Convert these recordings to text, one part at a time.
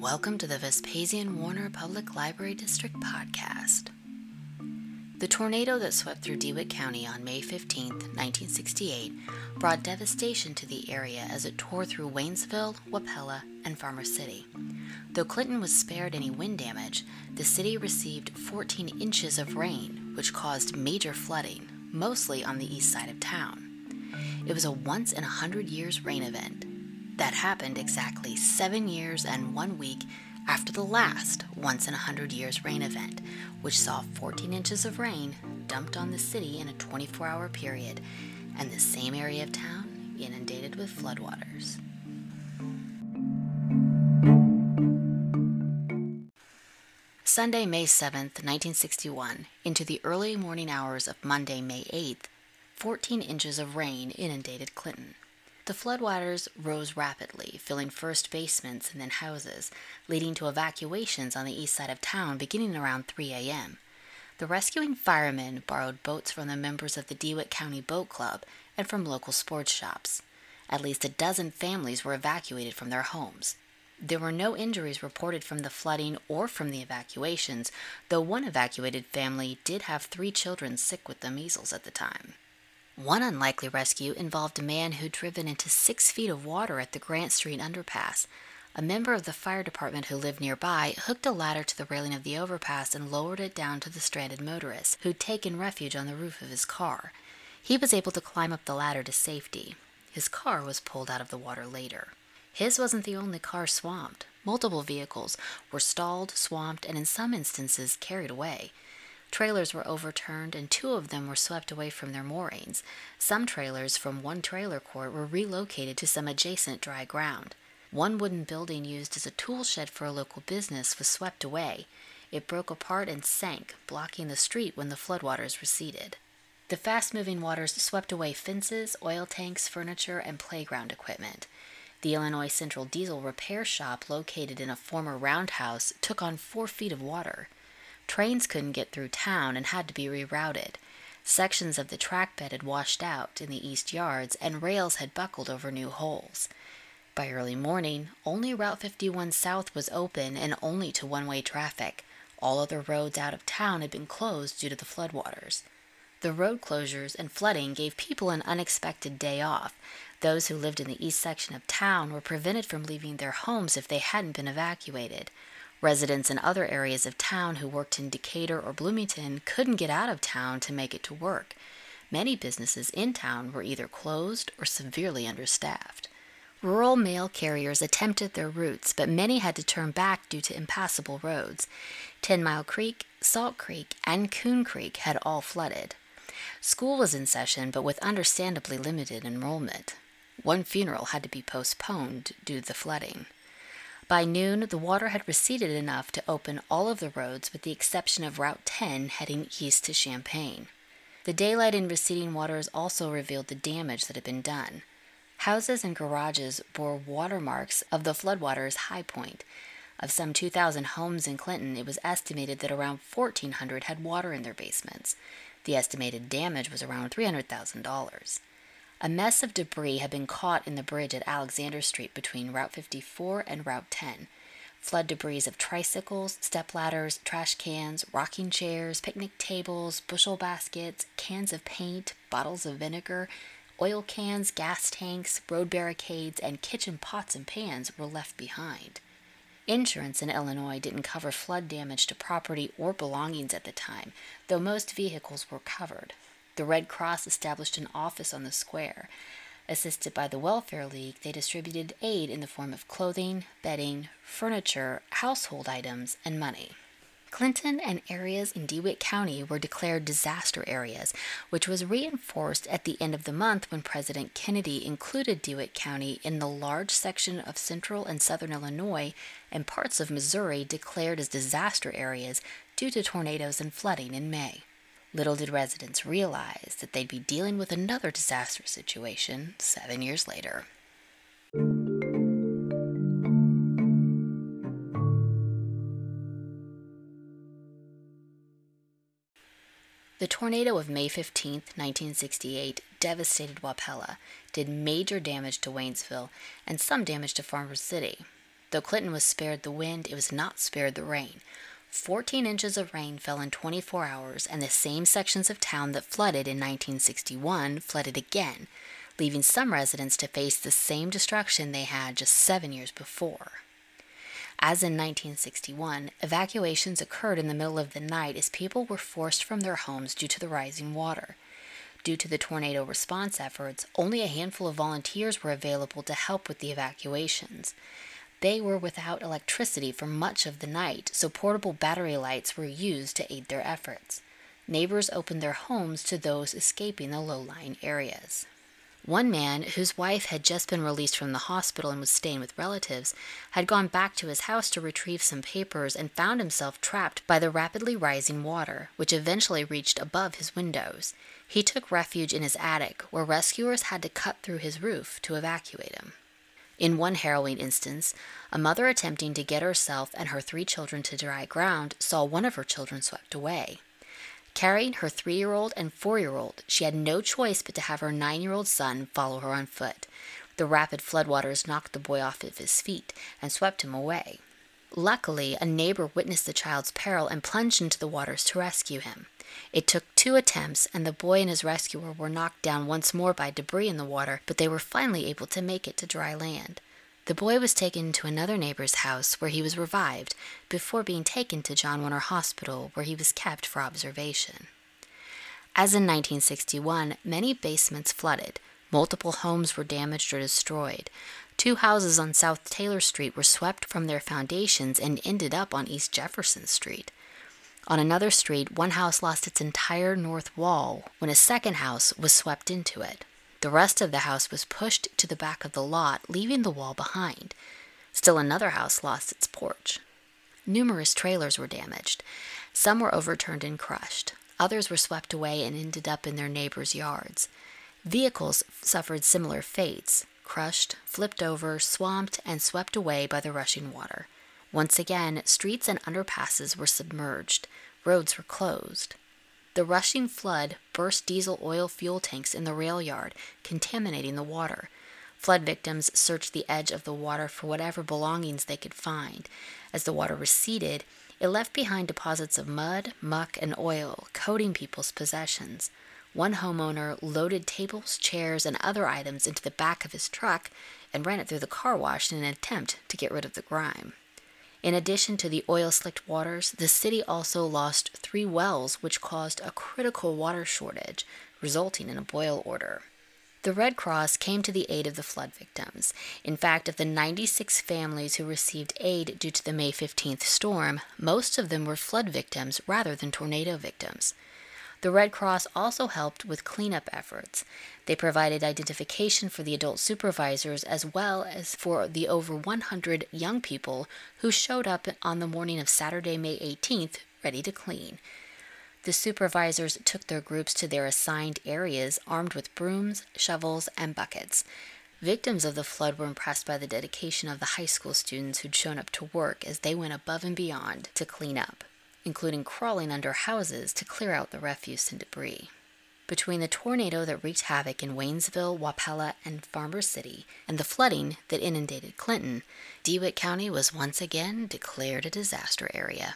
Welcome to the Vespasian Warner Public Library District podcast. The tornado that swept through DeWitt County on May 15, 1968, brought devastation to the area as it tore through Waynesville, Wapella, and Farmer City. Though Clinton was spared any wind damage, the city received 14 inches of rain, which caused major flooding, mostly on the east side of town. It was a once in a hundred years rain event that happened exactly seven years and one week after the last once in a hundred years rain event, which saw 14 inches of rain dumped on the city in a 24 hour period, and the same area of town inundated with floodwaters. Sunday, May 7th, 1961, into the early morning hours of Monday, May 8th, 14 inches of rain inundated Clinton. The floodwaters rose rapidly, filling first basements and then houses, leading to evacuations on the east side of town beginning around 3 a.m. The rescuing firemen borrowed boats from the members of the DeWitt County Boat Club and from local sports shops. At least a dozen families were evacuated from their homes. There were no injuries reported from the flooding or from the evacuations, though one evacuated family did have three children sick with the measles at the time. One unlikely rescue involved a man who'd driven into six feet of water at the Grant Street underpass. A member of the fire department who lived nearby hooked a ladder to the railing of the overpass and lowered it down to the stranded motorist, who'd taken refuge on the roof of his car. He was able to climb up the ladder to safety. His car was pulled out of the water later. His wasn't the only car swamped. Multiple vehicles were stalled, swamped, and in some instances carried away. Trailers were overturned and two of them were swept away from their moorings. Some trailers from one trailer court were relocated to some adjacent dry ground. One wooden building used as a tool shed for a local business was swept away. It broke apart and sank, blocking the street when the floodwaters receded. The fast moving waters swept away fences, oil tanks, furniture, and playground equipment. The Illinois Central Diesel Repair Shop, located in a former roundhouse, took on four feet of water. Trains couldn't get through town and had to be rerouted. Sections of the track bed had washed out in the east yards, and rails had buckled over new holes. By early morning, only Route 51 South was open and only to one way traffic. All other roads out of town had been closed due to the floodwaters. The road closures and flooding gave people an unexpected day off. Those who lived in the east section of town were prevented from leaving their homes if they hadn't been evacuated. Residents in other areas of town who worked in Decatur or Bloomington couldn't get out of town to make it to work. Many businesses in town were either closed or severely understaffed. Rural mail carriers attempted their routes, but many had to turn back due to impassable roads. Ten Mile Creek, Salt Creek, and Coon Creek had all flooded. School was in session, but with understandably limited enrollment. One funeral had to be postponed due to the flooding. By noon, the water had receded enough to open all of the roads with the exception of Route 10 heading east to Champaign. The daylight in receding waters also revealed the damage that had been done. Houses and garages bore watermarks of the floodwaters' high point. Of some 2,000 homes in Clinton, it was estimated that around 1,400 had water in their basements. The estimated damage was around $300,000. A mess of debris had been caught in the bridge at Alexander Street between Route 54 and Route 10. Flood debris of tricycles, stepladders, trash cans, rocking chairs, picnic tables, bushel baskets, cans of paint, bottles of vinegar, oil cans, gas tanks, road barricades, and kitchen pots and pans were left behind. Insurance in Illinois didn't cover flood damage to property or belongings at the time, though most vehicles were covered. The Red Cross established an office on the square. Assisted by the Welfare League, they distributed aid in the form of clothing, bedding, furniture, household items, and money. Clinton and areas in DeWitt County were declared disaster areas, which was reinforced at the end of the month when President Kennedy included DeWitt County in the large section of central and southern Illinois and parts of Missouri declared as disaster areas due to tornadoes and flooding in May. Little did residents realize that they'd be dealing with another disaster situation seven years later. The tornado of May 15, 1968, devastated Wapella, did major damage to Waynesville, and some damage to Farmer City. Though Clinton was spared the wind, it was not spared the rain. 14 inches of rain fell in 24 hours, and the same sections of town that flooded in 1961 flooded again, leaving some residents to face the same destruction they had just seven years before. As in 1961, evacuations occurred in the middle of the night as people were forced from their homes due to the rising water. Due to the tornado response efforts, only a handful of volunteers were available to help with the evacuations. They were without electricity for much of the night, so portable battery lights were used to aid their efforts. Neighbors opened their homes to those escaping the low lying areas. One man, whose wife had just been released from the hospital and was staying with relatives, had gone back to his house to retrieve some papers and found himself trapped by the rapidly rising water, which eventually reached above his windows. He took refuge in his attic, where rescuers had to cut through his roof to evacuate him. In one harrowing instance, a mother attempting to get herself and her three children to dry ground saw one of her children swept away. Carrying her three year old and four year old, she had no choice but to have her nine year old son follow her on foot. The rapid floodwaters knocked the boy off of his feet and swept him away. Luckily, a neighbor witnessed the child's peril and plunged into the waters to rescue him. It took two attempts, and the boy and his rescuer were knocked down once more by debris in the water, but they were finally able to make it to dry land. The boy was taken to another neighbor's house where he was revived before being taken to John Warner Hospital where he was kept for observation. As in 1961, many basements flooded. Multiple homes were damaged or destroyed. Two houses on South Taylor Street were swept from their foundations and ended up on East Jefferson Street. On another street, one house lost its entire north wall when a second house was swept into it. The rest of the house was pushed to the back of the lot, leaving the wall behind. Still another house lost its porch. Numerous trailers were damaged. Some were overturned and crushed. Others were swept away and ended up in their neighbors' yards. Vehicles suffered similar fates crushed, flipped over, swamped, and swept away by the rushing water. Once again, streets and underpasses were submerged, roads were closed. The rushing flood burst diesel oil fuel tanks in the rail yard, contaminating the water. Flood victims searched the edge of the water for whatever belongings they could find. As the water receded, it left behind deposits of mud, muck, and oil, coating people's possessions. One homeowner loaded tables, chairs, and other items into the back of his truck and ran it through the car wash in an attempt to get rid of the grime. In addition to the oil slicked waters, the city also lost three wells, which caused a critical water shortage, resulting in a boil order. The Red Cross came to the aid of the flood victims. In fact, of the 96 families who received aid due to the May 15th storm, most of them were flood victims rather than tornado victims. The Red Cross also helped with cleanup efforts. They provided identification for the adult supervisors as well as for the over 100 young people who showed up on the morning of Saturday, May 18th, ready to clean. The supervisors took their groups to their assigned areas armed with brooms, shovels, and buckets. Victims of the flood were impressed by the dedication of the high school students who'd shown up to work as they went above and beyond to clean up including crawling under houses to clear out the refuse and debris. Between the tornado that wreaked havoc in Waynesville, Wapella, and Farmer City, and the flooding that inundated Clinton, DeWitt County was once again declared a disaster area.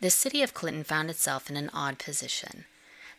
The city of Clinton found itself in an odd position.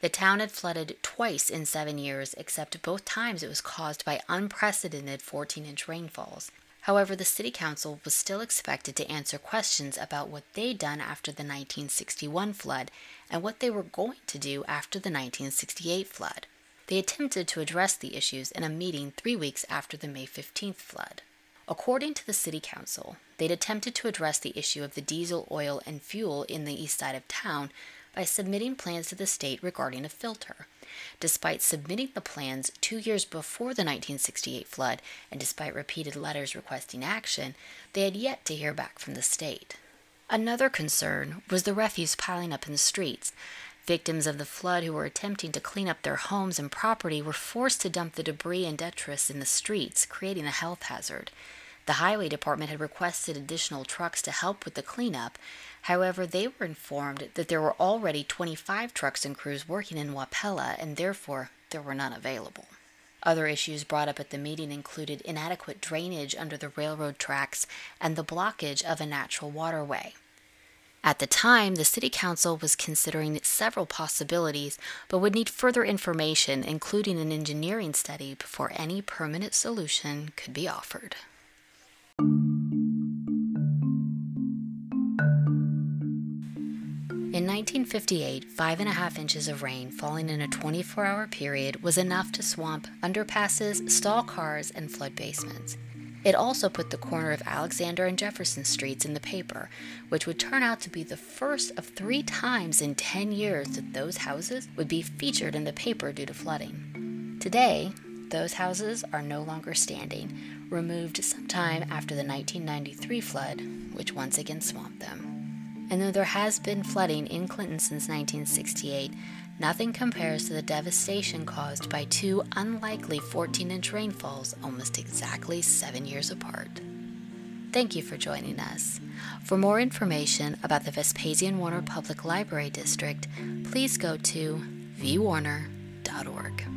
The town had flooded twice in seven years, except both times it was caused by unprecedented 14 inch rainfalls. However, the City Council was still expected to answer questions about what they'd done after the 1961 flood and what they were going to do after the 1968 flood. They attempted to address the issues in a meeting three weeks after the May 15th flood. According to the City Council, they'd attempted to address the issue of the diesel, oil, and fuel in the east side of town by submitting plans to the state regarding a filter. Despite submitting the plans two years before the 1968 flood, and despite repeated letters requesting action, they had yet to hear back from the state. Another concern was the refuse piling up in the streets. Victims of the flood who were attempting to clean up their homes and property were forced to dump the debris and detritus in the streets, creating a health hazard. The highway department had requested additional trucks to help with the cleanup. However, they were informed that there were already 25 trucks and crews working in Wapella and therefore there were none available. Other issues brought up at the meeting included inadequate drainage under the railroad tracks and the blockage of a natural waterway. At the time, the City Council was considering several possibilities, but would need further information, including an engineering study, before any permanent solution could be offered. 1958, five and a half inches of rain falling in a 24 hour period was enough to swamp underpasses, stall cars, and flood basements. It also put the corner of Alexander and Jefferson Streets in the paper, which would turn out to be the first of three times in 10 years that those houses would be featured in the paper due to flooding. Today, those houses are no longer standing, removed sometime after the 1993 flood, which once again swamped them. And though there has been flooding in Clinton since 1968, nothing compares to the devastation caused by two unlikely 14 inch rainfalls almost exactly seven years apart. Thank you for joining us. For more information about the Vespasian Warner Public Library District, please go to vwarner.org.